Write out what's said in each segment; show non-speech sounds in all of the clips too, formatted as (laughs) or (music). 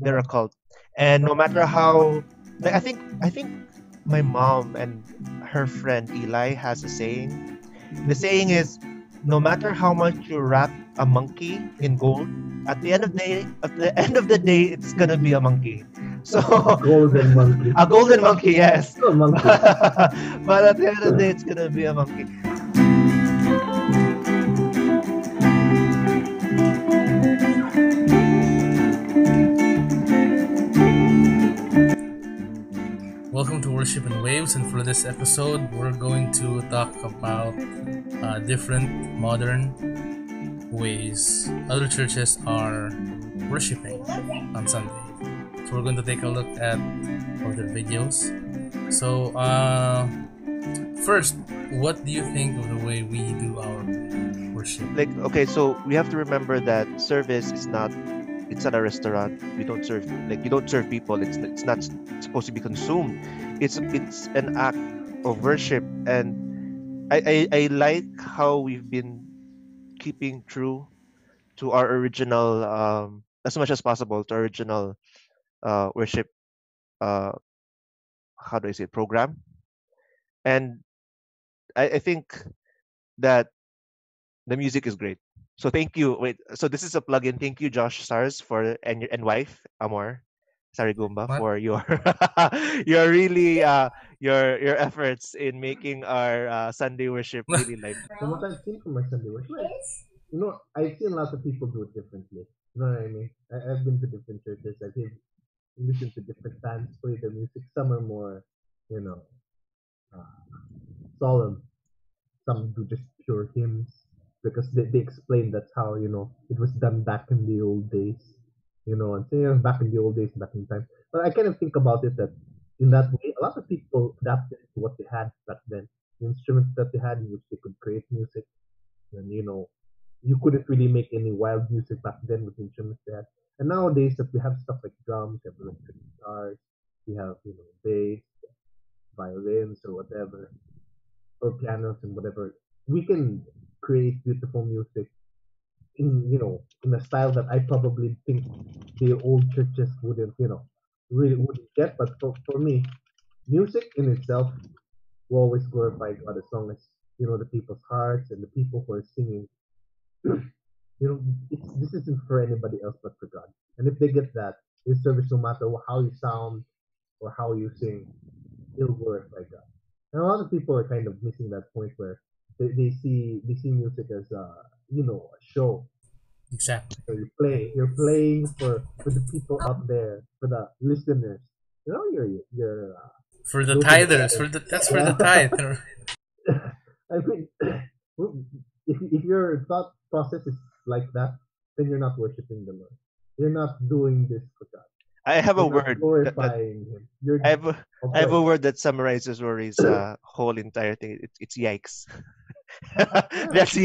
they're a cult. And no matter how like I think I think my mom and her friend Eli has a saying. The saying is no matter how much you wrap a monkey in gold, at the end of the day, at the end of the day, it's gonna be a monkey. So golden monkey. (laughs) a golden monkey, yes. A monkey. (laughs) but at the end of the day, it's gonna be a monkey. Welcome to Worship in Waves, and for this episode, we're going to talk about uh, different modern ways other churches are worshiping on Sunday. So we're going to take a look at other videos. So, uh, first, what do you think of the way we do our worship? Like okay, so we have to remember that service is not it's not a restaurant. We don't serve like you don't serve people. It's it's not supposed to be consumed. It's it's an act of worship, and I I, I like how we've been keeping true to our original um as much as possible to our original uh worship uh how do I say it, program, and I I think that the music is great. So thank you. Wait, so this is a plug-in. Thank you, Josh Stars, for and your and wife Amor, sorry Gumba, What? for your (laughs) your really uh your your efforts in making our uh, Sunday worship (laughs) really like From what I've seen from my Sunday worship, you know, I've seen lots of people do it differently. You know what I mean? I, I've been to different churches. I've been, listened to different bands play their music. Some are more, you know, uh, solemn. Some do just pure hymns because they, they explain that's how, you know, it was done back in the old days. You know, and back in the old days, back in time. But I kind of think about it that in that way, a lot of people adapted to what they had back then. The instruments that they had in which they could create music. And, you know, you couldn't really make any wild music back then with the instruments they had. And nowadays that we have stuff like drums, we have electric guitars, we have, you know, bass, violins or whatever, or pianos and whatever. We can create beautiful music in, you know, in a style that I probably think the old churches wouldn't, you know, really wouldn't get. But for, for me, music in itself will always glorify God as long as, you know, the people's hearts and the people who are singing (clears throat) you know, this isn't for anybody else but for God. And if they get that, His service, no matter how you sound or how you sing, it'll glorify God. And a lot of people are kind of missing that point where they, they see they see music as a you know a show. Exactly. So you play, you're playing for for the people out there, for the listeners. You know, you're you're. Uh, For the Those are the tithers, for the that's for the tithe. (laughs) (laughs) I mean, (coughs) if if your thought process is like that, then you're not worshiping the Lord. You're not doing this for God. I have a word. That, that, glorifying Him. You're I have a, I have a word that summarizes Rory's uh, whole entire thing. It's, it's yikes. (laughs) (laughs) That's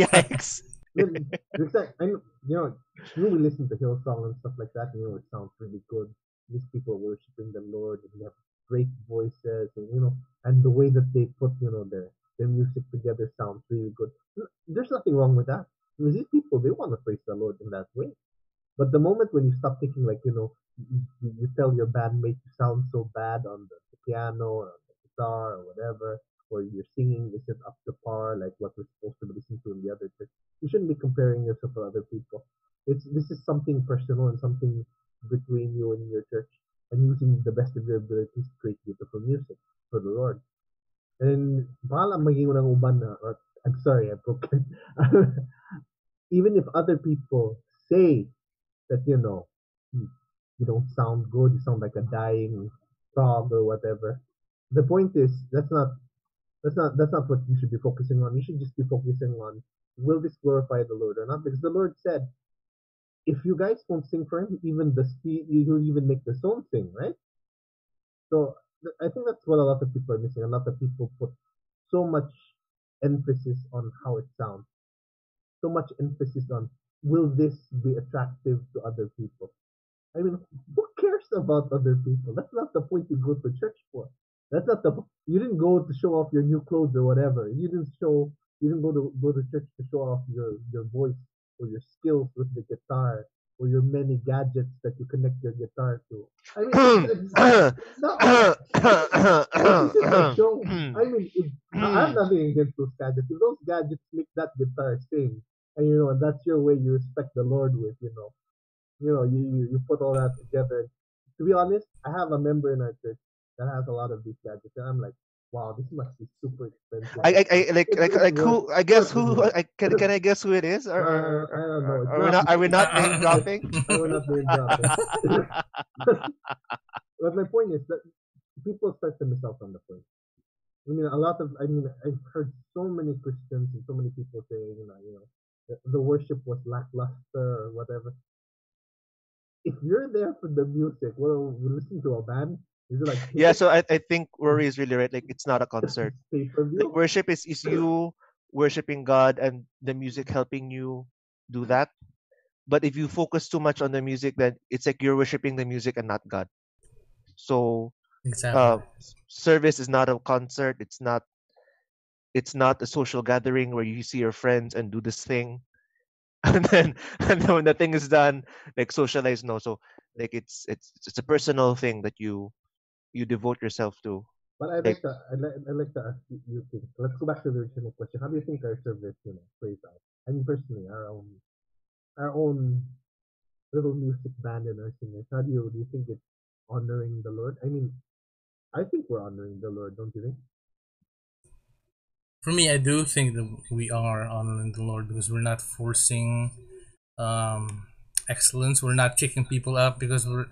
it's like, I know, you know, know, we listen to Hillsong and stuff like that, and you know, it sounds really good. These people worshiping the Lord, and they have great voices, and you know, and the way that they put, you know, their their music together sounds really good. There's nothing wrong with that. These people, they want to praise the Lord in that way. But the moment when you stop thinking, like, you know, you, you you tell your bandmate you sound so bad on the, the piano or on the guitar or whatever, or your singing isn't up to par like what we're supposed to be listening to in the other church, you shouldn't be comparing yourself to other people. It's this is something personal and something between you and your church, and using the best of your abilities to create beautiful music for the Lord. And uban na, or I'm sorry, I broke it. (laughs) Even if other people say that, you know, "Hmm, you don't sound good, you sound like a dying frog or whatever. The point is that's not that's not that's not what you should be focusing on. You should just be focusing on will this glorify the Lord or not? Because the Lord said, if you guys won't sing for him, even the he'll even make the song sing, right? So I think that's what a lot of people are missing. A lot of people put so much emphasis on how it sounds, so much emphasis on will this be attractive to other people. I mean, who cares about other people? That's not the point you go to church for. That's not the. You didn't go to show off your new clothes or whatever. You didn't show. You didn't go to go to church to show off your your voice or your skills with the guitar or your many gadgets that you connect your guitar to. I mean, it's, it's, it's not a show. I mean, if, I have nothing against those gadgets. Those gadgets make that guitar sing, and you know, and that's your way you respect the Lord with, you know, you know, you you, you put all that together. To be honest, I have a member in our church that has a lot of these gadgets, and I'm like, wow, this must be super expensive. I, I, I like like like who I guess who. I can can I guess who it is or, or, I don't know. Are we not are we not name dropping? (laughs) Will not name drop it. (laughs) But my point is that people start to miss out on the point. I mean, a lot of, I mean, I've heard so many Christians and so many people saying, you know, you know the, the worship was lackluster or whatever. If you're there for the music, well, listen to a band. Is it like (laughs) Yeah, so I, I think Rory is really right. Like it's not a concert. (laughs) Like worship is is you worshiping God and the music helping you do that. But if you focus too much on the music, then it's like you're worshiping the music and not God. So Exactly. uh, service is not a concert. It's not it's not a social gathering where you see your friends and do this thing. (laughs) And then and then when the thing is done, like socialize no. So like it's it's it's a personal thing that you you devote yourself to. But I'd like- like to, I'd like, I'd like to ask you, you think. Let's go back to the original question. How do you think our service, you know, plays out? I mean, personally, our own, our own little music band and our singers. How do you, do you think it's honoring the Lord? I mean, I think we're honoring the Lord, don't you think? For me, I do think that we are honoring the Lord because we're not forcing um, excellence. We're not kicking people up because we're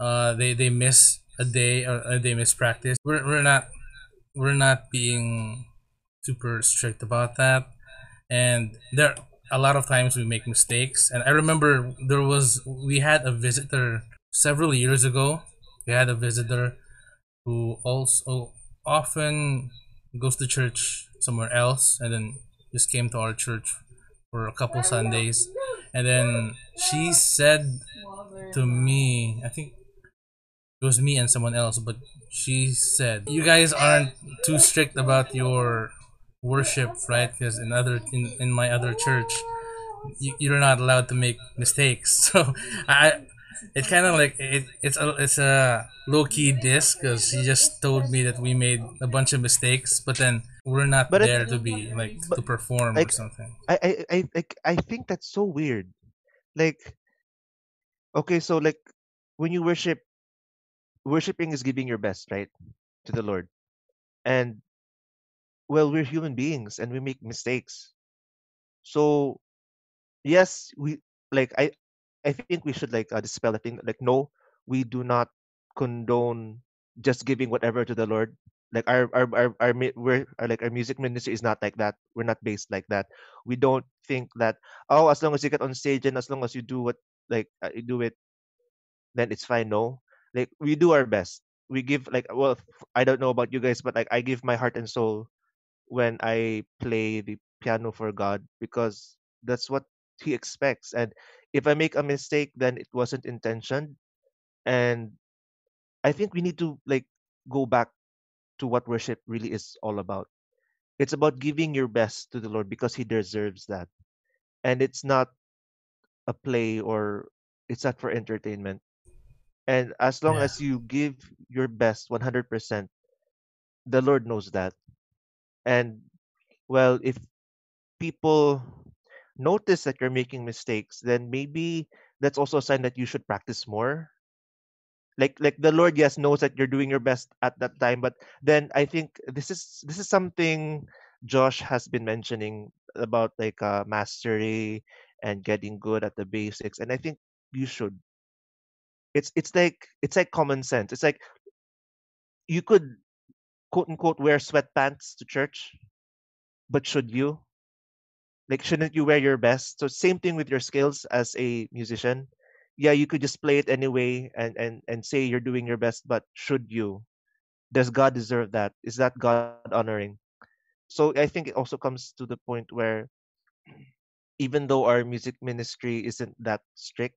uh, they they miss a day or a day miss practice. We're we're not we're not being super strict about that. And there a lot of times we make mistakes. And I remember there was we had a visitor several years ago. We had a visitor who also often goes to church somewhere else and then just came to our church for a couple Sundays. And then she said to me, I think it was me and someone else, but she said, "You guys aren't too strict about your worship, right? Because in other in, in my other church, you, you're not allowed to make mistakes." (laughs) So I, it kind of like it, it's a it's a low key diss because she just told me that we made a bunch of mistakes, but then we're not But there to be like to perform or something. I I I like I think that's so weird. Like okay, so like when you worship worshiping is giving your best, right? To the Lord. And well, we're human beings and we make mistakes. So yes, we like I I think we should like uh, dispel the thing like no, we do not condone just giving whatever to the Lord. Like our our our, our we're our, like our music ministry is not like that. We're not based like that. We don't think that oh as long as you get on stage and as long as you do what like uh, you do it then it's fine. No, like we do our best. We give like well i don't know about you guys, but like I give my heart and soul when I play the piano for God because that's what He expects. And if I make a mistake, then it wasn't intentioned. And I think we need to like go back to what worship really is all about. It's about giving your best to the Lord because He deserves that. And it's not a play or it's not for entertainment. And as long Yeah. as you give your best 100%, the Lord knows that. And well, if people notice that you're making mistakes, then maybe that's also a sign that you should practice more. Like like the Lord, yes, knows that you're doing your best at that time, but then I think this is this is something Josh has been mentioning about like uh, mastery and getting good at the basics, and I think you should. It's it's like it's like common sense. It's like you could quote unquote wear sweatpants to church, but should you? like shouldn't you wear your best? So same thing with your skills as a musician. Yeah you could just play it anyway and and and say you're doing your best but should you? Does god deserve that? Is that god honoring? So i think it also comes to the point where even though our music ministry isn't that strict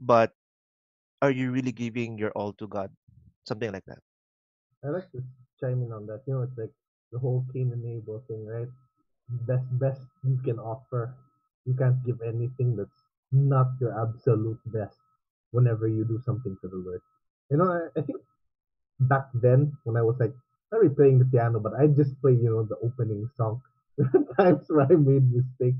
but are you really giving your all to god something like that I like to chime in on that. You know, it's like the whole Cain and Abel thing, right? Best, best you can offer. You can't give anything that's not your absolute best whenever you do something for the Lord. You know, I, I think back then when I was like not really playing the piano, but I just play, you know, the opening song. (laughs) Times where I made mistakes.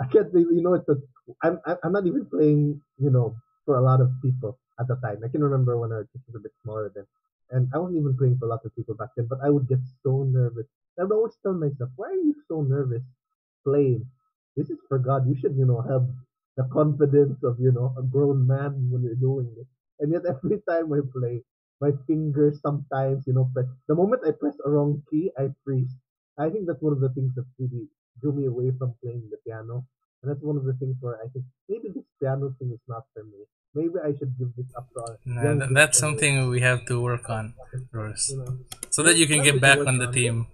I can't you know, it's a, I'm I'm not even playing, you know, for a lot of people at the time. I can remember when church was a bit smaller then, and I wasn't even playing for a lot of people back then. But I would get so nervous. I would always tell myself, "Why are you so nervous playing? This is for God. You should, you know, have the confidence of, you know, a grown man when you're doing it." And yet every (laughs) time I play, my fingers sometimes, you know, press. The moment I press a wrong key, I freeze. I think that's one of the things that really drew me away from playing the piano. And that's one of the things where I think maybe this piano thing is not for me. Maybe I should give this up to Nah, th- that's something we have to work on, Ross, You know, so that you can get back on the on team.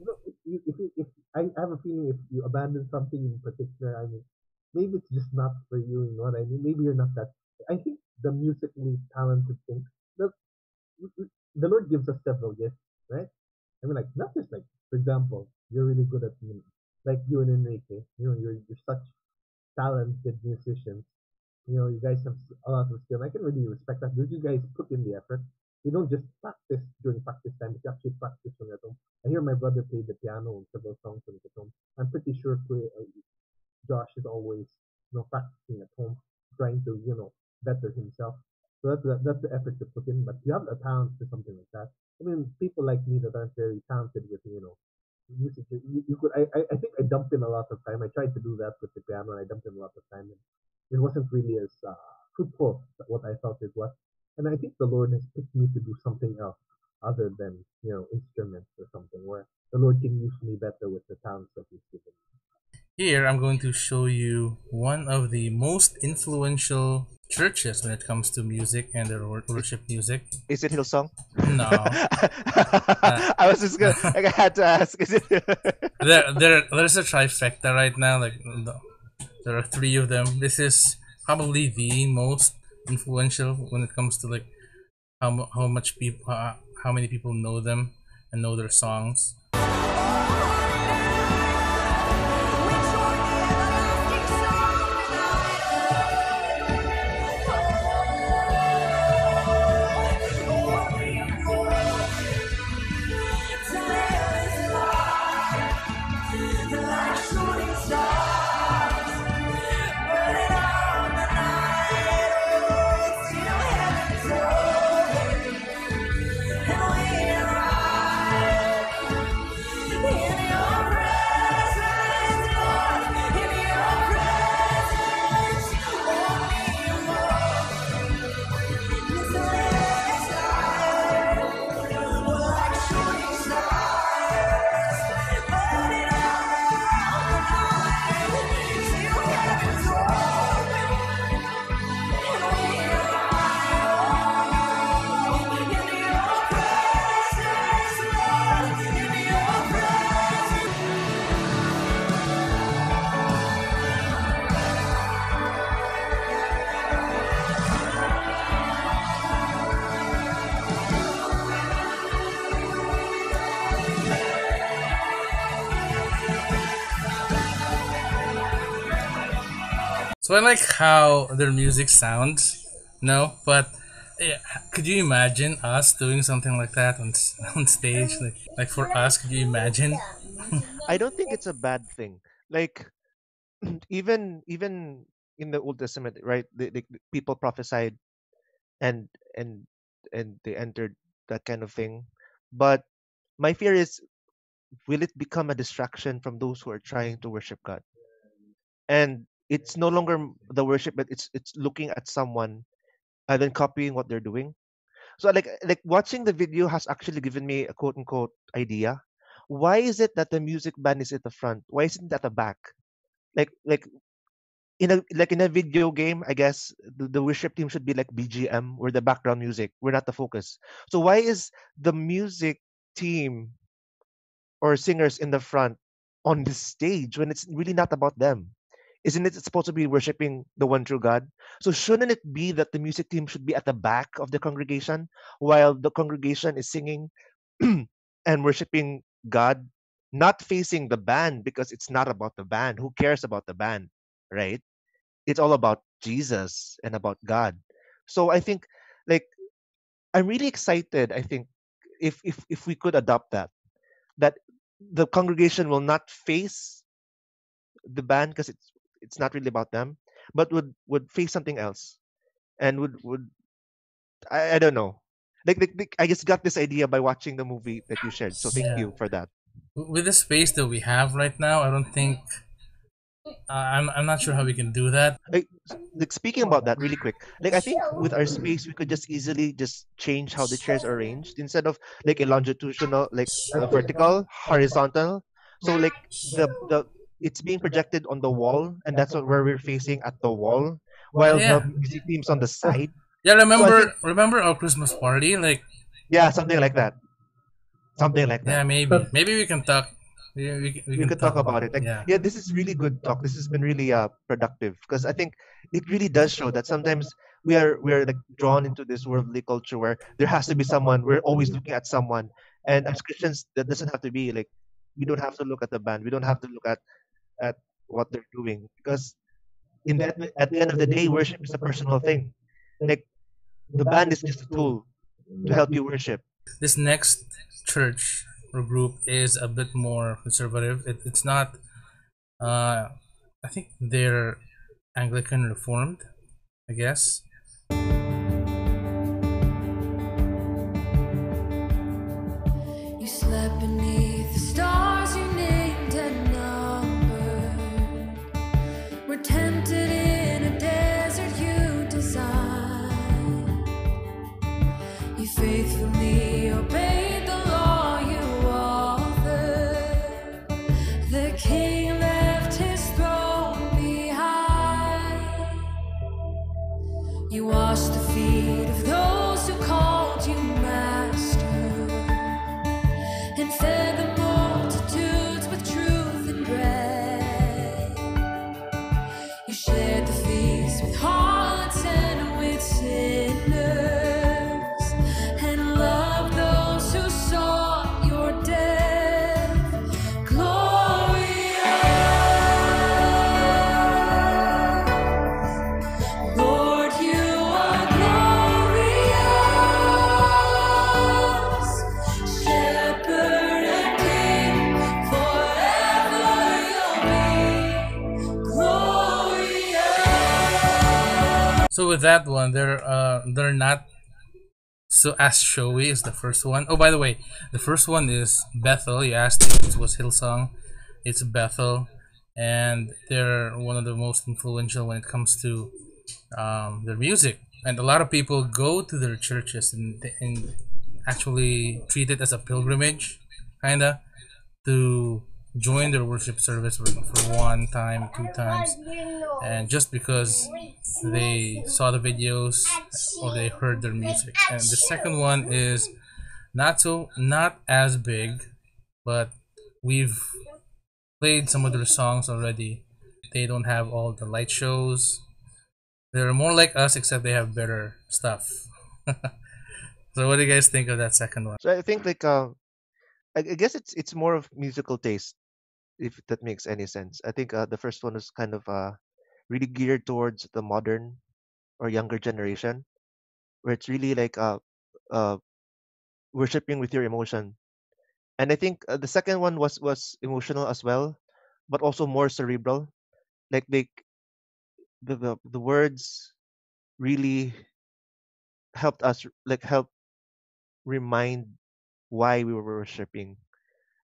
you know, if you, if you, if I have a feeling if you abandon something in particular, I mean, maybe it's just not for you. You know what I mean? Maybe you're not that. I think the musically talented thing, the the Lord gives us several gifts, right? I mean, like not just like, for example, you're really good at know, like you and Enrique. You know, you're you're such talented musicians. You know, you guys have a lot of skill. I can really respect that. Because you guys put in the effort. You don't just practice during practice time. but You actually practice when you're at home. I hear my brother play the piano and several songs when he's at home. I'm pretty sure uh, Josh is always, you know, practicing at home, trying to, you know, better himself. So that's the, that's the effort to put in. But you have a talent for something like that. I mean, people like me that aren't very talented with, you know, music. You, you could. I, I I think I dumped in a lot of time. I tried to do that with the piano. and I dumped in a lot of time, and it wasn't really as uh, fruitful as what I thought it was. And I think the Lord has picked me to do something else other than you know instruments or something where the Lord can use me better with the talents that He's given me. Here, I'm going to show you one of the most influential churches when it comes to music and their worship music. Is it Hillsong? No. (laughs) I was just gonna. Like, I had to ask. Is (laughs) it? there, there, there's a trifecta right now. Like the- there are three of them. This is probably the most influential when it comes to like how how much people how many people know them and know their songs. I like how their music sounds. No, but yeah, could you imagine us doing something like that on (laughs) on stage? Like, like for us, could you imagine? (laughs) I don't think it's a bad thing. Like (clears throat) even even in the Old Testament, right? The, the, the people prophesied and and and they entered that kind of thing. But my fear is, will it become a distraction from those who are trying to worship God? And it's no longer the worship, but it's it's looking at someone and then copying what they're doing. So like like watching the video has actually given me a quote unquote idea. Why is it that the music band is at the front? Why isn't it at the back? Like like in a like in a video game, I guess the, the worship team should be like BGM. We're the background music. We're not the focus. So why is the music team or singers in the front on the stage when it's really not about them? Isn't it supposed to be worshiping the one true God? So shouldn't it be that the music team should be at the back of the congregation while the congregation is singing (clears throat) and worshiping God, not facing the band because it's not about the band. Who cares about the band, right? it's all about Jesus and about God. So I think like I'm really excited. I think if if if we could adopt that, that the congregation will not face the band because it's it's not really about them, but would would face something else, and would would I, I don't know. Like, like, like I just got this idea by watching the movie that you shared. So thank Yeah. you for that. with the space that we have right now, I don't think uh, I'm I'm not sure how we can do that. Like, like speaking about that really quick like i think with our space we could just easily just change how the chairs are arranged instead of like a longitudinal like a vertical horizontal so like the the it's being projected on the wall and that's what where we're facing at the wall while Yeah. the music themes on the side Yeah, remember remember our Christmas party? Like yeah something like that something like that. yeah, maybe But- maybe we can talk. We, we, we we can could talk about it like yeah. yeah this is really good talk this has been really uh productive because i think it really does show that sometimes we are we are like drawn into this worldly culture where there has to be someone we're always looking at someone and as christians that doesn't have to be like we don't have to look at the band we don't have to look at at what they're doing because in that at the end of the day worship is a personal thing like the band is just a tool to help you worship This next church or group is a bit more conservative. It, it's not. Uh, I think they're Anglican Reformed. I guess. With that one, they're uh they're not so as showy as the first one. Oh, by the way, the first one is Bethel. You asked if it was Hillsong. It's Bethel, and they're one of the most influential when it comes to um, their music. And a lot of people go to their churches and, and actually treat it as a pilgrimage, kinda, to join their worship service for, one time, two times. And just because they saw the videos or they heard their music. And the second one is not so not as big but we've played some of their songs already. They don't have all the light shows. They're more like us except they have better stuff. (laughs) So what do you guys think of that second one? So I think like uh, I guess it's it's more of musical taste, if that makes any sense. I think uh, the first one was kind of uh, really geared towards the modern or younger generation, where it's really like uh, uh, worshiping with your emotion. And I think uh, the second one was was emotional as well, but also more cerebral. Like they the the, the words really helped us like help remind why we were worshiping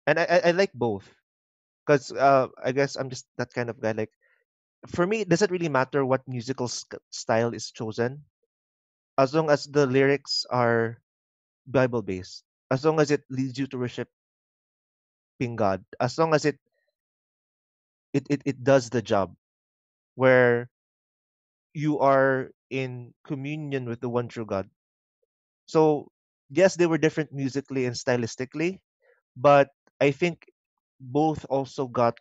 and I, I, I like both because uh, I guess I'm just that kind of guy. Like for me, it doesn't really matter what musical style is chosen, as long as the lyrics are Bible based, as long as it leads you to worship, worshiping God, as long as it it it, it does the job, where you are in communion with the one true God. So yes, they were different musically and stylistically, but I think both also got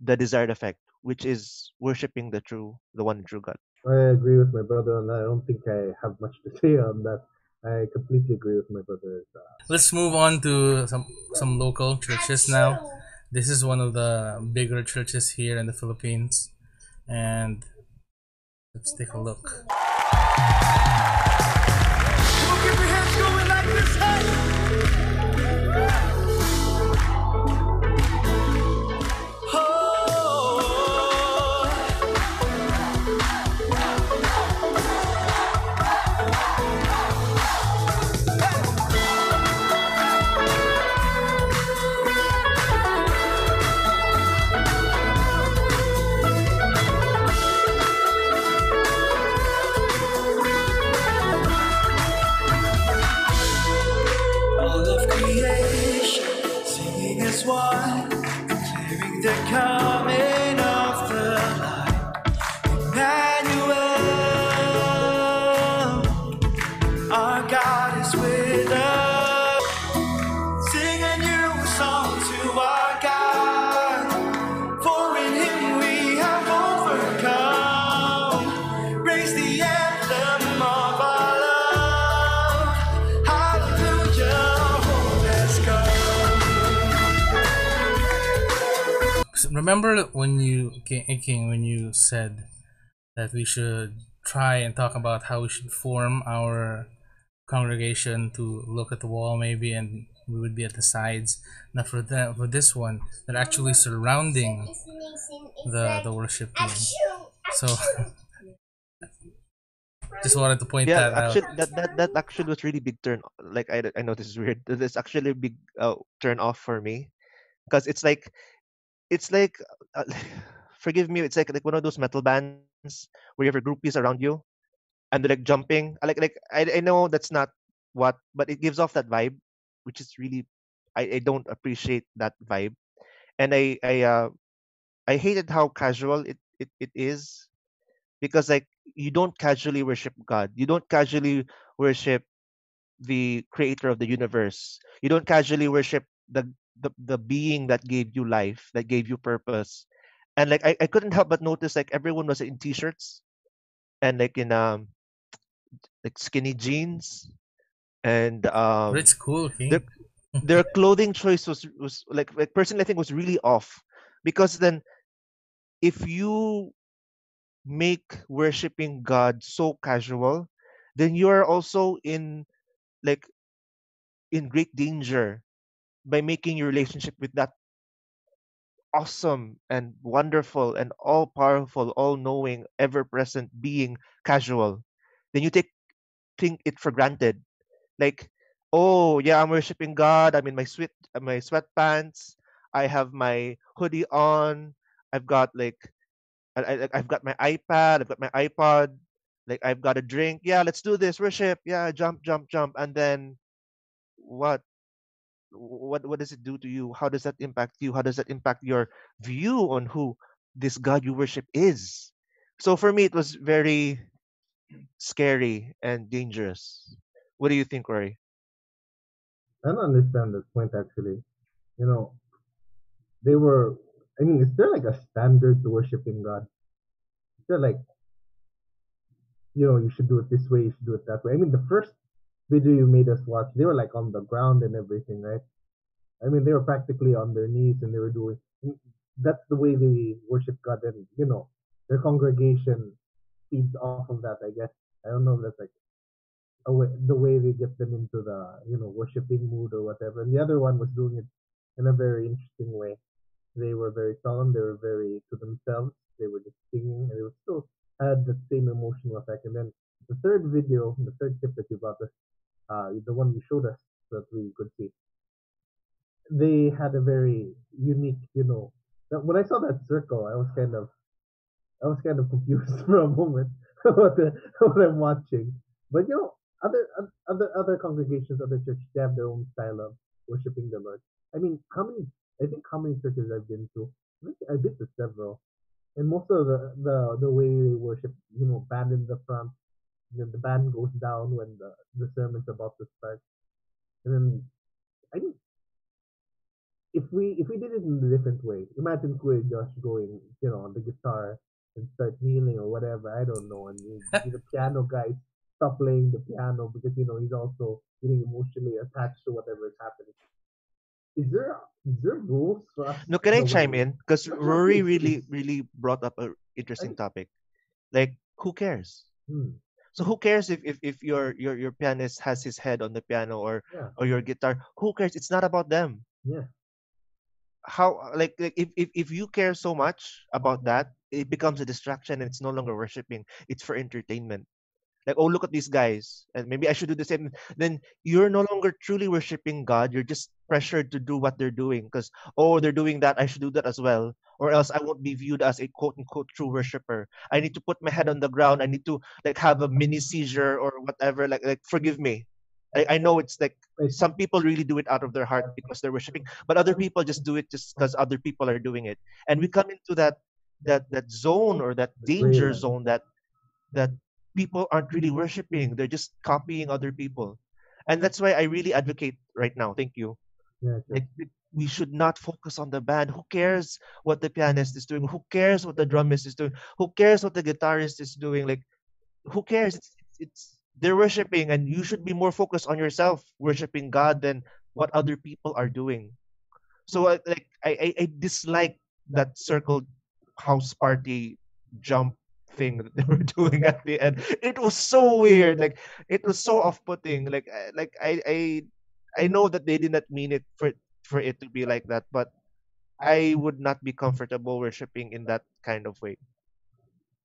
the desired effect, which is worshiping the true, the one true God. I agree with my brother and. I don't think I have much to (laughs) say on that. I completely agree with my brother. Uh, let's move on to some some local churches now this is one of the bigger churches here in the philippines and Let's take a look. Remember when you King, King when you said that we should try and talk about how we should form our congregation to look at the wall maybe and we would be at the sides? Now for that for this one they're actually surrounding the the worship team. So (laughs) just wanted to point yeah that out. actually that, that that actually was really big turn like i, I know this is weird. This is actually a big uh, turn off for me. Because it's like it's like uh, (sighs) forgive me it's like like one of those metal bands where you have groupies around you and they're like jumping. I like like I, I know that's not what but it gives off that vibe which is really I, I don't appreciate that vibe. And i i uh i hated how casual it, it it is because like you don't casually worship god. You don't casually worship the creator of the universe. You don't casually worship the the, the being that gave you life that gave you purpose. And like I, I couldn't help but notice like everyone was in t-shirts and like in um like skinny jeans and um it's cool King. the- their clothing choice was was like like personally I think was really off. Because then if you make worshiping God so casual, then you are also in like in great danger by making your relationship with that awesome and wonderful and all powerful, all knowing, ever present being casual. Then you take think it for granted. Like, oh yeah, I'm worshiping God. I'm in my sweat my sweatpants. I have my hoodie on. I've got like I, I've got my iPad. I've got my iPod. Like I've got a drink. Yeah, let's do this. Worship. Yeah, jump, jump, jump. And then what? What what does it do to you? How does that impact you? How does that impact your view on who this God you worship is? So for me, it was very scary and dangerous. What do you think, Rory? I don't understand this point actually. You know, they were. I mean, is there like a standard to worshiping God? Is there like, you know, you should do it this way, you should do it that way? I mean, the first video you made us watch, they were like on the ground and everything, right? I mean, they were practically on their knees and they were doing. That's the way they worship God, and you know, their congregation feeds off of that. I guess I don't know if that's like a way, the way they get them into the you know worshiping mood or whatever. And the other one was doing it in a very interesting way. They were very solemn. They were very to themselves. They were just singing, and it was still had the same emotional effect. And then the third video, the third clip that you brought us, uh, the one you showed us that we could see, they had a very unique, you know. When I saw that circle, I was kind of, I was kind of confused (laughs) for a moment (laughs) what, the, what I'm watching. But you know, other other other congregations, other churches, they have their own style of worshiping the Lord. I mean, how many? I think how many churches I've been to. I've been to several, and most of the the the way they worship, you know, band in the front, then the band goes down when the the sermon's about to start, and then I think if we if we did it in a different way, imagine Kuya Josh going, you know, on the guitar and start kneeling or whatever. I don't know, and you, the piano guy stop playing the piano because you know he's also getting emotionally attached to whatever is happening. Is there is there rules for us? No, can I the way- chime in? Because Rory really, really brought up an interesting topic. Like, who cares? Hmm. So who cares if, if, if your, your your pianist has his head on the piano or Yeah. or your guitar? Who cares? It's not about them. Yeah. How like, like if, if if you care so much about that, it becomes a distraction and it's no longer worshiping. It's for entertainment. Like, oh look at these guys, and maybe I should do the same. Then you're no longer truly worshiping God. You're just pressured to do what they're doing because oh they're doing that, I should do that as well, or else I won't be viewed as a quote unquote true worshiper. I need to put my head on the ground. I need to like have a mini seizure or whatever. Like like forgive me. I, I know it's like some people really do it out of their heart because they're worshiping, but other people just do it just because other people are doing it. And we come into that that that zone or that danger zone that that people aren't really worshiping. They're just copying other people. And that's why I really advocate right now. Thank you. Yeah. okay. Like we- should not focus on the band. Who cares what the pianist is doing? Who cares what the drumist is doing? Who cares what the guitarist is doing? Like who cares? It's, it's, it's they're worshiping, and you should be more focused on yourself worshiping God than what other people are doing. So uh, like I, I, I dislike that circle house party jump thing that they (laughs) were doing at the end. It was so weird. Like it was so off-putting. Like like I I I know that they did not mean it for for it to be like that, but I would not be comfortable worshiping in that kind of way.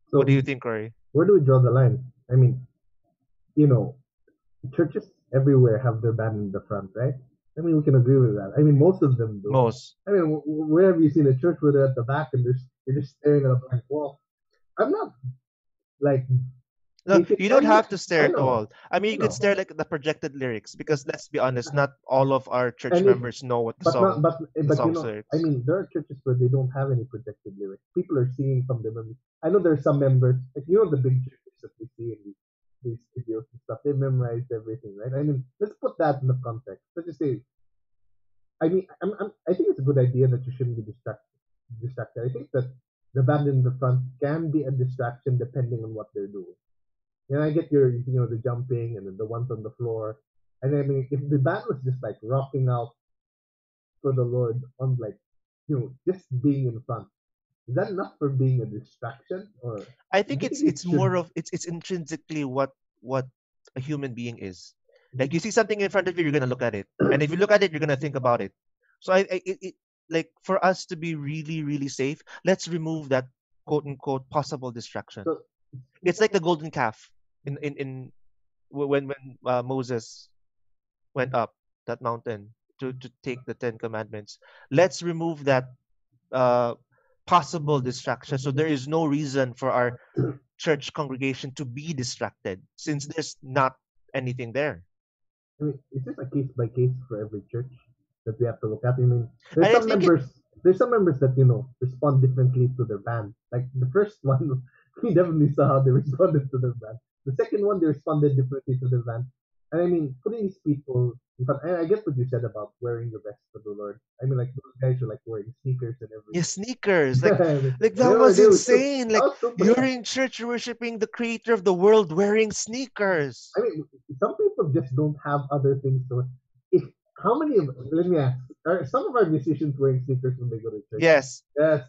So What do you think, Corey? where do we draw the line? I mean, you know, churches everywhere have their band in the front, right? I mean, we can agree with that. I mean, most of them do. Most. I mean, wh- wh- where have you seen a church where they're at the back and they're, you're just staring at a blank wall? I'm not like No, you don't have to stare at all. I mean, you could stare like at the projected lyrics because let's be honest, not all of our church And if- members know what the but song. not, but eh, but you know, lyrics. I mean, there are churches where they don't have any projected lyrics. People are singing from the memory. I know there are some members, like you know, the big churches that we see in these, these videos and stuff. They memorized everything, right? I mean, let's put that in the context. Let's just say, I mean, I'm, I'm, I think it's a good idea that you shouldn't be distracted. Distracted. I think that the band in the front can be a distraction depending on what they're doing. And I get your, you know, the jumping and then the ones on the floor. And I mean, if the band was just like rocking out for the Lord on like, you know, just being in front, is that enough for being a distraction? Or I think it's it it's more of it's it's intrinsically what what a human being is. Like you see something in front of you, you're gonna look at it, and if you look at it, you're gonna think about it. So I, I it, like for us to be really really safe, let's remove that quote unquote possible distraction. So- It's like the golden calf in in in when when uh, Moses went up that mountain to to take the Ten Commandments. Let's remove that uh, possible distraction. So there is no reason for our (clears throat) church congregation to be distracted since there's not anything there. I mean, is this a case by case for every church that we have to look at? I mean, there's I some think it- members. There's some members that you know respond differently to their band. Like the first (laughs) one, we definitely saw how they responded to their band. The second one, they responded differently to their band. And I mean, putting these people in. And I get what you said about wearing your best for the Lord. I mean, like those guys are like wearing sneakers and everything. Yeah, sneakers. Like (laughs) like that were- was were so- insane. Like super- you're in church worshiping the creator of the world wearing sneakers. I mean, some people just don't have other things to. How many of let me ask, are some of our musicians wearing sneakers when they go to church? Yes. Yes.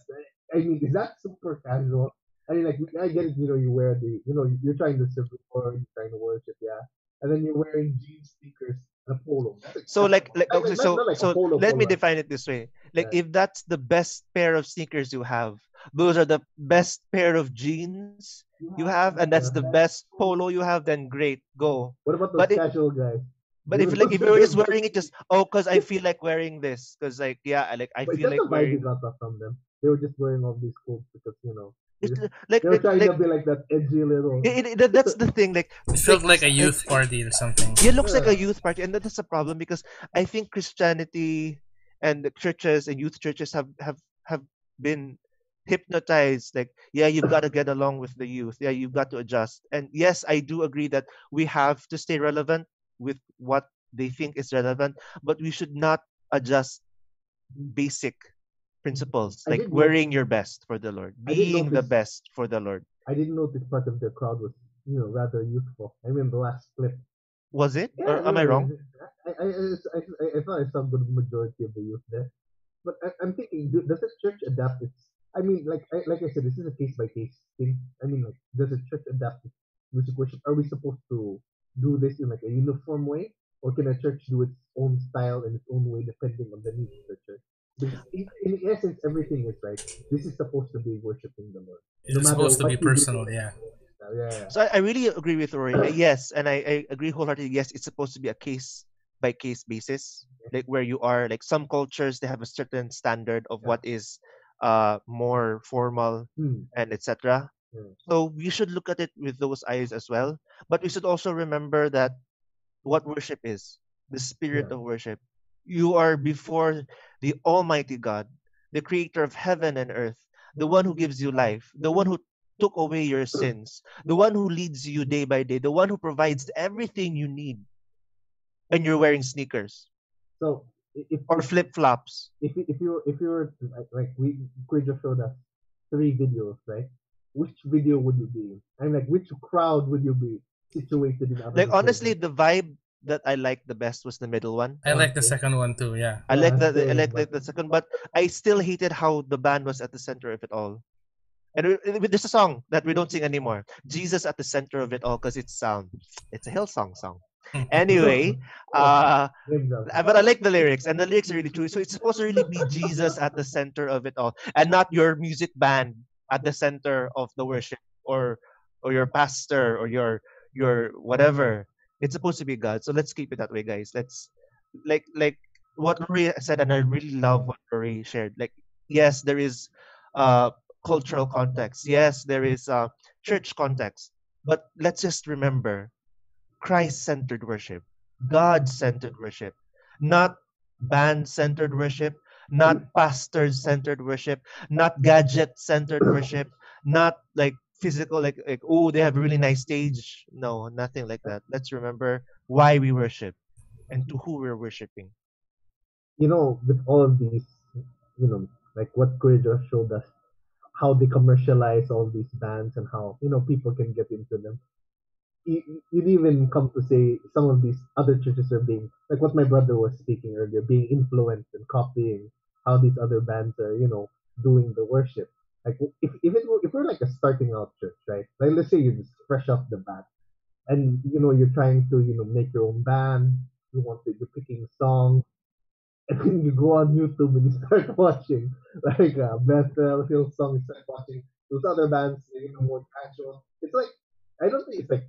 I mean, is that super casual? I mean, like I get it. You know, you wear the, you know, you're trying to serve the Lord, you're trying to worship, yeah, and then you're wearing jeans, sneakers, and a polo. So like like I mean, okay, not- so not like so polo let me define it this way. Like Yeah. if that's the best pair of sneakers you have, those are the best pair of jeans you have, and that's the best polo you have, then great, go. What about those but it- casual guys? But if like if you're just wearing it just oh cause I feel like wearing this because like yeah I like I But feel like not the vibe you wearing got that from them. They were just wearing all these clothes because you know they it's just- like they were like, trying like to be like that edgy little. it, it, that- that's the thing like (laughs) It felt like a youth party or something. it looks like a youth party and that is a problem because i think christianity and the churches and youth churches have have have been hypnotized like yeah you've got to get along with the youth yeah you've got to adjust and yes i do agree that we have to stay relevant with what they think is relevant but we should not adjust basic principles I like wearing your best for the lord I being the best for the lord I didn't notice part of the crowd was you know rather youthful. I mean the last clip. was it or am i yeah, wrong I, I, I, I, I thought I saw a good majority of the youth there. But I, I'm thinking, does the church adapt its? I mean, like I, like I said, this is a case by case thing. I mean, like, does the church adapt its music worship? Are we supposed to do this in like a uniform way, or can a church do its own style and its own way depending on the needs of the church? Because in, in essence, everything is right. This is supposed to be worshiping the Lord. It's No matter supposed to be you do. personal, yeah. Yeah, yeah. So I, I really agree with Rory. Uh, Yes, and I, I agree wholeheartedly. Yes, it's supposed to be a case by case basis, like where you are. Like some cultures, they have a certain standard of Yeah. what is uh more formal Hmm. and etc. Yeah. So we should look at it with those eyes as well. But we should also remember that what worship is, the spirit Yeah. of worship. You are before the Almighty God, the creator of heaven and earth, the one who gives you life, the one who took away your mm. sins, the one who leads you day by day, the one who provides everything you need. And you're wearing sneakers So if or flip flops. if if you if you were like, like we Quid just showed us three videos, right? Which video would you be in? And like which crowd would you be situated in? Like honestly, the vibe that I liked the best was the middle one. I like the second one too, yeah. I Yeah, like the, I like the, the second, but I still hated how the band was at the center of it all. And it- it- there's a song that we don't sing anymore. Jesus at the center of it all because it's um it's a Hillsong song. (laughs) Anyway, uh, uh, but I like the lyrics and the lyrics are really true. So it's supposed to really be Jesus at the center of it all, and not your music band at the center of the worship or or your pastor or your your whatever. It's supposed to be God. So let's keep it that way, guys. Let's like like what Rory said, and I really love what Rory shared. Like yes, there is uh cultural context. Yes, there is uh church context. But let's just remember Christ-centered worship. God centered worship, not band centered worship, not pastor centered worship, not gadget centered worship, not like physical, like, like, oh, they have a really nice stage. No, nothing like that. Let's remember why we worship and to who we're worshiping. you know, with all of these, you know, like what just showed us, how they commercialize all these bands and how you know people can get into them. You, you'd even come to say some of these other churches are being like what my brother was speaking earlier, being influenced and copying how these other bands are, you know, doing the worship. Like if if it were, if we're like a starting out church, right? Like let's say you're just fresh off the bat, and you know you're trying to you know make your own band. You want to you're picking songs (laughs) and then you go on YouTube and you start (laughs) watching like uh, Bethel, Hillsong, you start watching those other bands, you know, more casual. It's like I don't think it's like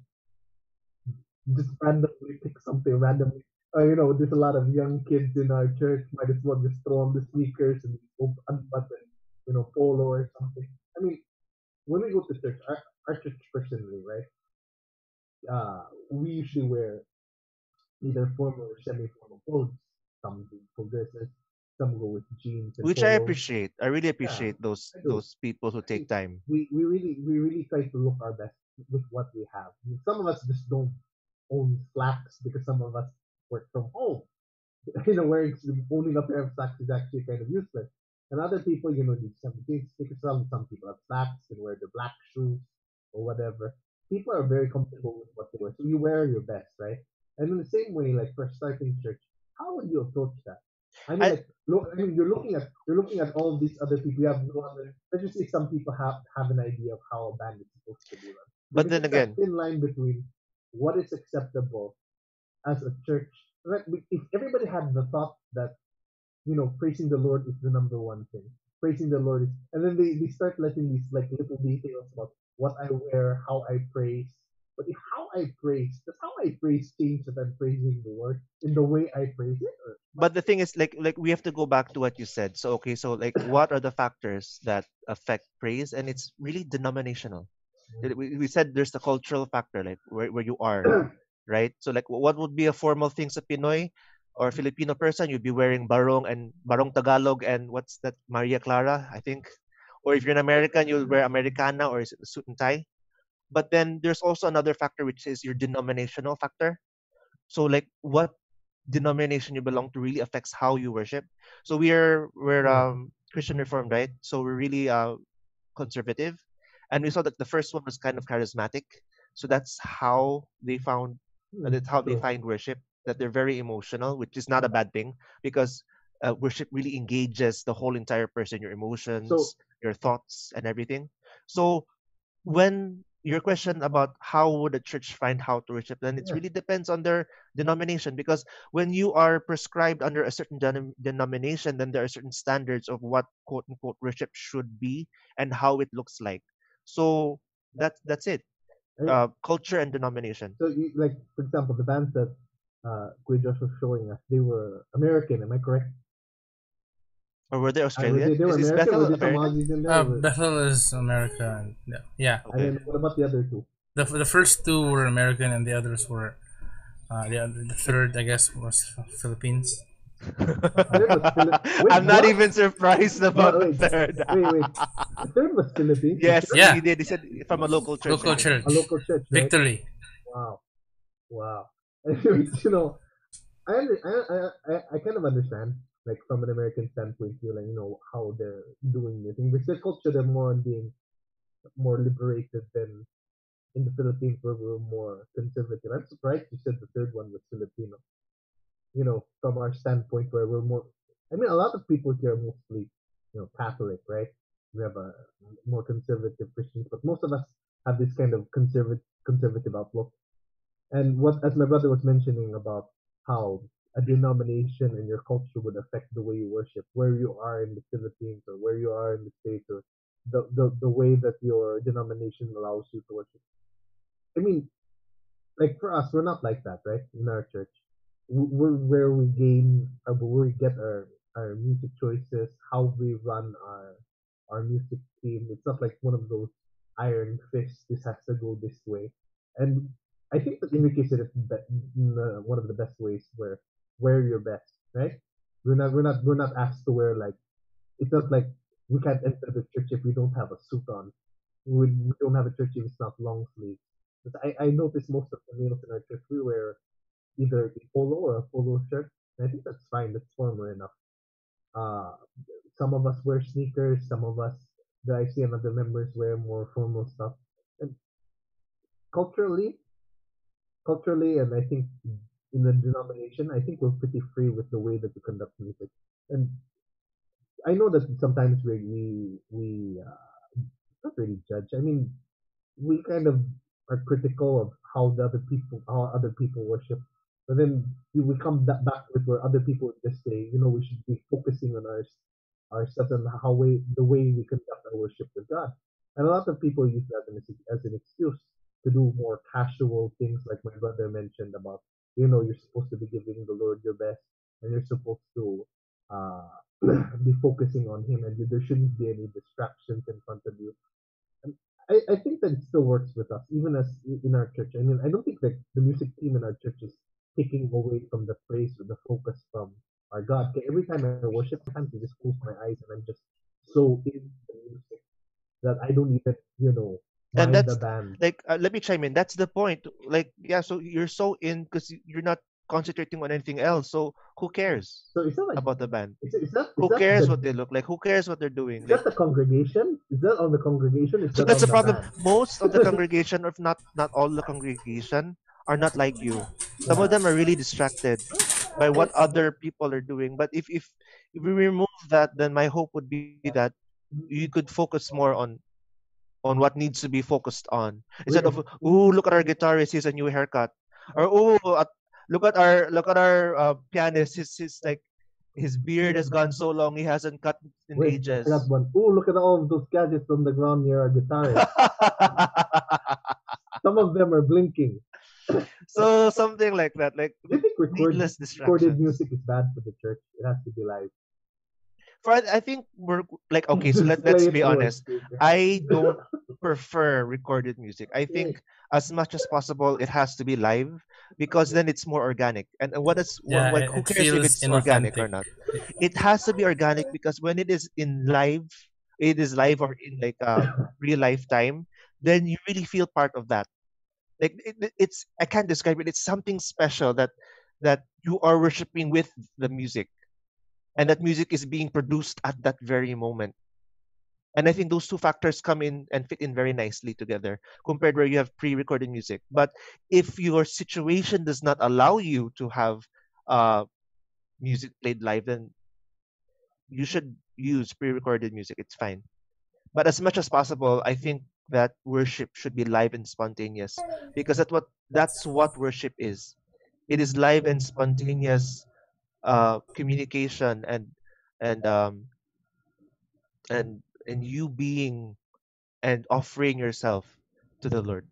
just randomly pick something randomly. Uh, you know, there's a lot of young kids in our church. Might as well just throw on the sneakers and unbutton, you know, polo or something. I mean, when we go to church, our, our church personally, right? Uh, we usually wear either formal or semi-formal clothes. Some do full dresses, some go with jeans. And Which I appreciate. I really appreciate those those people who take time. We we really we really try to look our best with what we have. I mean, Some of us just don't own slacks because some of us work from home. you know, wearing owning a pair of socks is actually kind of useless. And other people, you know, need some because some some people have slacks and wear the black shoes or whatever. People are very comfortable with what they wear, so you wear your best, right? And in the same way, like for starting church, how would you approach that? I mean, I- like, look, I mean, you're looking at you're looking at all these other people. You have no other. Let's just say some people have have an idea of how a band is supposed to be run. But then again, thin line between what is acceptable as a church. Like, if everybody had the thought that you know praising the Lord is the number one thing, praising the Lord is, and then they, they start letting these like little details about what I wear, how I praise. But if how I praise, does how I praise change that I'm praising the Lord in the way I praise it? Or, but the thing is like like we have to go back to what you said so okay so like what are the factors that affect praise and it's really denominational mm-hmm. we, we said there's the cultural factor like where, where you are (clears throat) right? So like what would be a formal thing sa pinoy or filipino person? You'd be wearing barong and barong tagalog and what's that maria clara i think. Or if you're an american you'll wear americana or is it a suit and tie. But then there's also another factor which is your denominational factor. So like what denomination you belong to really affects how you worship. So we're we're um Christian Reformed, right? So we're really uh conservative, and we saw that the first one was kind of charismatic. So that's how they found uh, that's how they find worship. That they're very emotional, which is not a bad thing because uh, worship really engages the whole entire person, your emotions, your thoughts and everything. So when your question about how would a church find how to worship, then it Yeah. really depends on their denomination because when you are prescribed under a certain denom- denomination, then there are certain standards of what quote unquote worship should be and how it looks like. So that's that's it. Right. Uh, culture and denomination. So, you, like for example, the bands that uh, Kuya Josh was showing us, they were American. Am I correct? Or were they Uh, Australian? They, they were is, is American. Bethel Were there some American? Aussies? Uh, Bethel is America. And, yeah, yeah. and Okay. then what about the other two? The, the first two were American, and the others were uh, the, other- the third, I guess, was Philippines. Third Wait, I'm not what? even surprised about wait. the third. Wait, wait. The third was Philippines. yes, Yeah. he did. He said from a local church. Local church. A local church. Right? Victory. Wow. Wow. (laughs) Anyways, you know, I, I, I, I, I kind of understand, like, from an American standpoint, you like, you know, how they're doing this thing. Because their culture, they're more on being more liberated than in the Philippines, where we're more conservative. I'm surprised you said the third one was Filipino. You know, from our standpoint, where we're more, I mean, a lot of people here are mostly, you know, Catholic, right? We have a more conservative Christians, but most of us have this kind of conservative conservative outlook. And what, as my brother was mentioning about how a denomination and your culture would affect the way you worship, where you are in the Philippines or where you are in the States, or the, the, the way that your denomination allows you to worship. I mean, like for us, we're not like that, right? In our church, where we gain, or where we get our, our music choices, how we run our our music team. It's not like one of those iron fists. This has to go this way. And I think that Enrique said it be- in uh, one of the best ways where wear your best, right? We're not we're not we're not asked to wear like it's not like we can't enter the church if we don't have a suit on. We, we don't have a church if it's not long sleeves. But I, I noticed most of the males in our church we wear either a polo or a polo shirt. And I think that's fine. That's formal enough. Uh, some of us wear sneakers. Some of us that I see other members wear more formal stuff. And culturally, culturally, and I think in the denomination, I think we're pretty free with the way that we conduct music. And I know that sometimes we we we uh, not really judge. I mean, we kind of are critical of how the other people how other people worship. But then we come back with where other people just say, you know, we should be focusing on our ourselves and how we the way we conduct our worship with God. And a lot of people use that as, as an excuse to do more casual things, like my brother mentioned about, you know, you're supposed to be giving the Lord your best, and you're supposed to uh, (clears throat) be focusing on Him, and there shouldn't be any distractions in front of you. And I, I think that it still works with us, even as in our church. I mean, I don't think that the music team in our church is taking away from the praise or the focus from our God. Okay, every time I worship, sometimes I just close my eyes and I'm just so in the music that I don't even, you know, And that's- the band. like uh, let me chime in. That's the point. Like yeah so you're so in because you're not concentrating on anything else. So who cares So is that like about the band? is that, is who cares the, what they look like? Who cares what they're doing? is like, that the congregation? Is that on the congregation? Is so that that's the problem. most of the (laughs) congregation or if not not all the congregation are not like you some of them are really distracted by what other people are doing but if if if we remove that then my hope would be that you could focus more on on what needs to be focused on instead of oh look at our guitarist he's a new haircut or oh look at our look at our uh, pianist he's, he's like his beard has gone so long he hasn't cut in Wait, ages got one. Oh, look at all of those gadgets on the ground near our guitarist. (laughs) Some of them are blinking. (laughs) so something like that like Do record, needless recorded music is bad for the church? It has to be live. for I think we're like okay so let, (laughs) let's be honest. I (laughs) don't prefer recorded music. I think as much as possible it has to be live because then it's more organic. And what is what- Yeah, like, who cares if it's organic or not? It has to be organic because when it is in live, it is live or in like a uh, (coughs) real life time, then you really feel part of that. Like it, it- it's I can't describe it. It's something special that that you are worshiping with the music, and that music is being produced at that very moment. And I think those two factors come in and fit in very nicely together compared where you have pre-recorded music. But if your situation does not allow you to have uh, music played live, then you should use pre-recorded music. It's fine. but as much as possible, I think that worship should be live and spontaneous because that's what that's what worship is. It is live and spontaneous uh, communication and and um, and and you being and offering yourself to the Lord.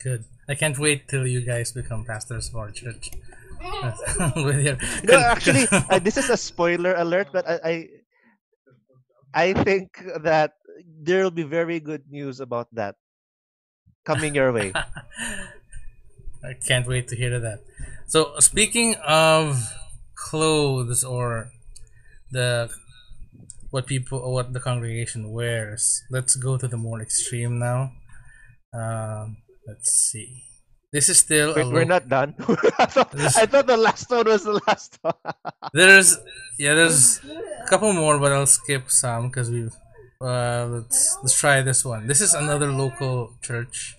Good. I can't wait till you guys become pastors of our church. (laughs) (laughs) With your- No, actually, (laughs) uh, this is a spoiler alert, but I, I, I think that there will be very good news about that coming your way. (laughs) I can't wait to hear that. So speaking of clothes or the what people what the congregation wears, let's go to the more extreme now. Um, let's see. This is still Wait, we're not done. (laughs) I, thought, I thought the last one was the last one. (laughs) There's yeah, there's a couple more, but I'll skip some because we've. Uh, let's let's try this one. This is another local church.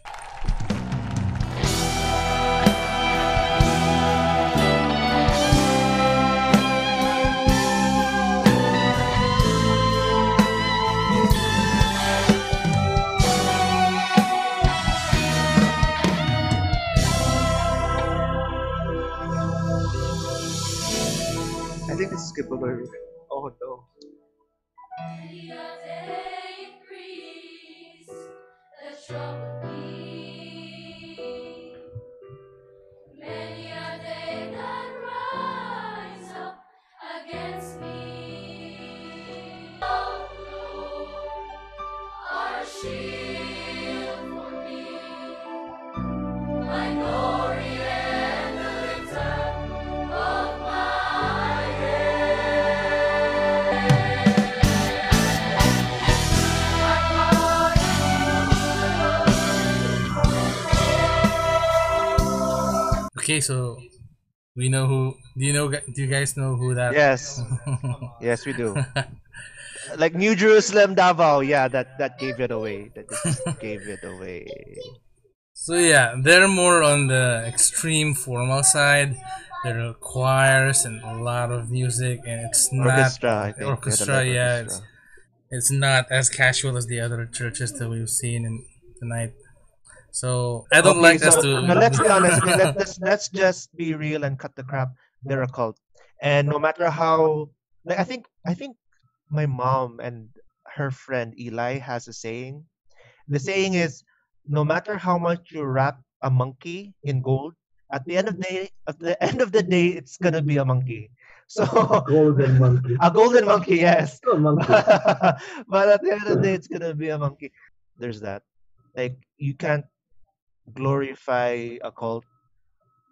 I think it's skippable. Oh no. Day Okay, so we know who. Do you know? Do you guys know who that? Yes, (laughs) yes, we do. Like New Jerusalem, Davao. Yeah, that that gave it away. That just gave it away. So yeah, they're more on the extreme formal side. There are choirs and a lot of music, and it's not Orchestra, I think. They had a orchestra. Yeah, orchestra. it's it's not as casual as the other churches that we've seen in tonight. So I don't Okay, like us so, to. no, (laughs) let's be honest. (laughs) okay, let, let's let's just be real and cut the crap. They're a cult, and no matter how, like I think I think my mom and her friend Eli has a saying. The saying is, no matter how much you wrap a monkey in gold, at the end of the day, at the end of the day, it's gonna be a monkey. (laughs) So Golden monkey. a golden monkey, yes. Still monkey. but at the end of the day, it's gonna be a monkey. There's that. Like you can't glorify a cult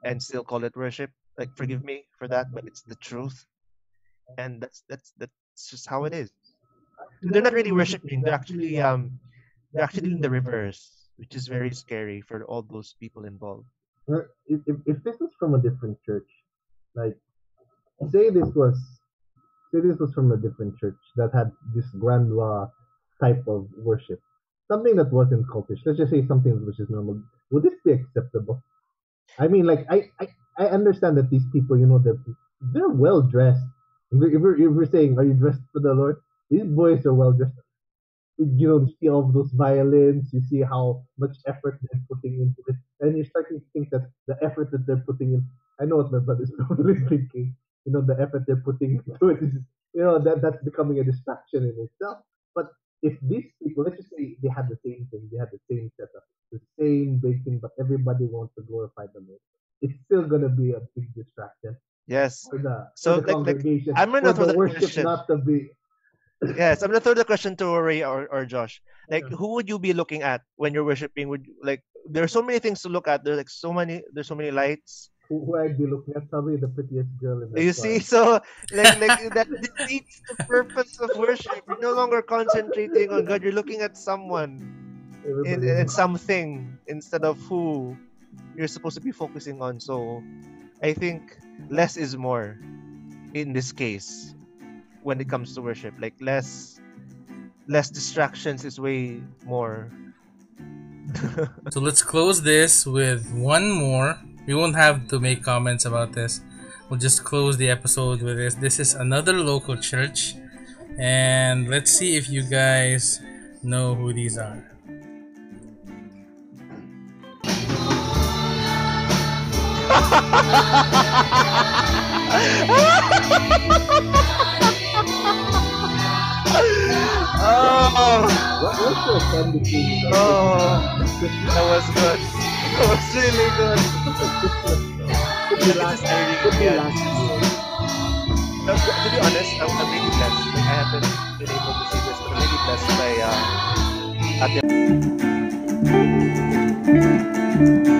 and still call it worship. Like forgive me for that, but it's the truth, and that's that's that's just how it is. They're not really worshiping. They're actually um they're actually in the reverse, which is very scary for all those people involved. If, if, if this was from a different church, like say this was say this was from a different church that had this grandwa type of worship, something that wasn't cultish. Let's just say something which is normal. Would this be acceptable? I mean, like I I, I understand that these people, you know, they're they're well dressed. If we're, if we're, saying, are you dressed for the Lord? These boys are well dressed. You know, you see all of those violins. You see how much effort they're putting into it, and you're starting to think that the effort that they're putting in. I know what my brother's (laughs) probably thinking. You know, the effort they're putting (laughs) into it is, you know, that that's becoming a distraction in itself. But if these people, let's just say they had the same thing, they had the same setup, the same big thing, but everybody wants to glorify the Lord, it's still gonna be a big distraction Yes. the, So, like- like. I'm gonna throw the question. not to be. Yes, I'm gonna throw the question to Ray or, or Josh. (laughs) Like, Yeah. who would you be looking at when you're worshiping? Would you- like there are so many things to look at. There's like so many. There's so many lights. Who, who I'd be looking at probably the prettiest girl in the You see, so (laughs) like like that defeats the purpose of worship. You're no longer concentrating on God. You're looking at someone and, and something instead of who you're supposed to be focusing on. So, I think less is more in this case when it comes to worship. Like less less distractions is way more. (laughs) So let's close this with one more. We won't have to make comments about this. We'll just close the episode with this. This is another local church, And let's see if you guys know who these are. (laughs) Oh, What was so fun between you? oh, that was good. Was really good. Be last. No, to be honest, I'm, I'm really blessed. Like, I haven't been able to see this, but I'm really blessed by uh,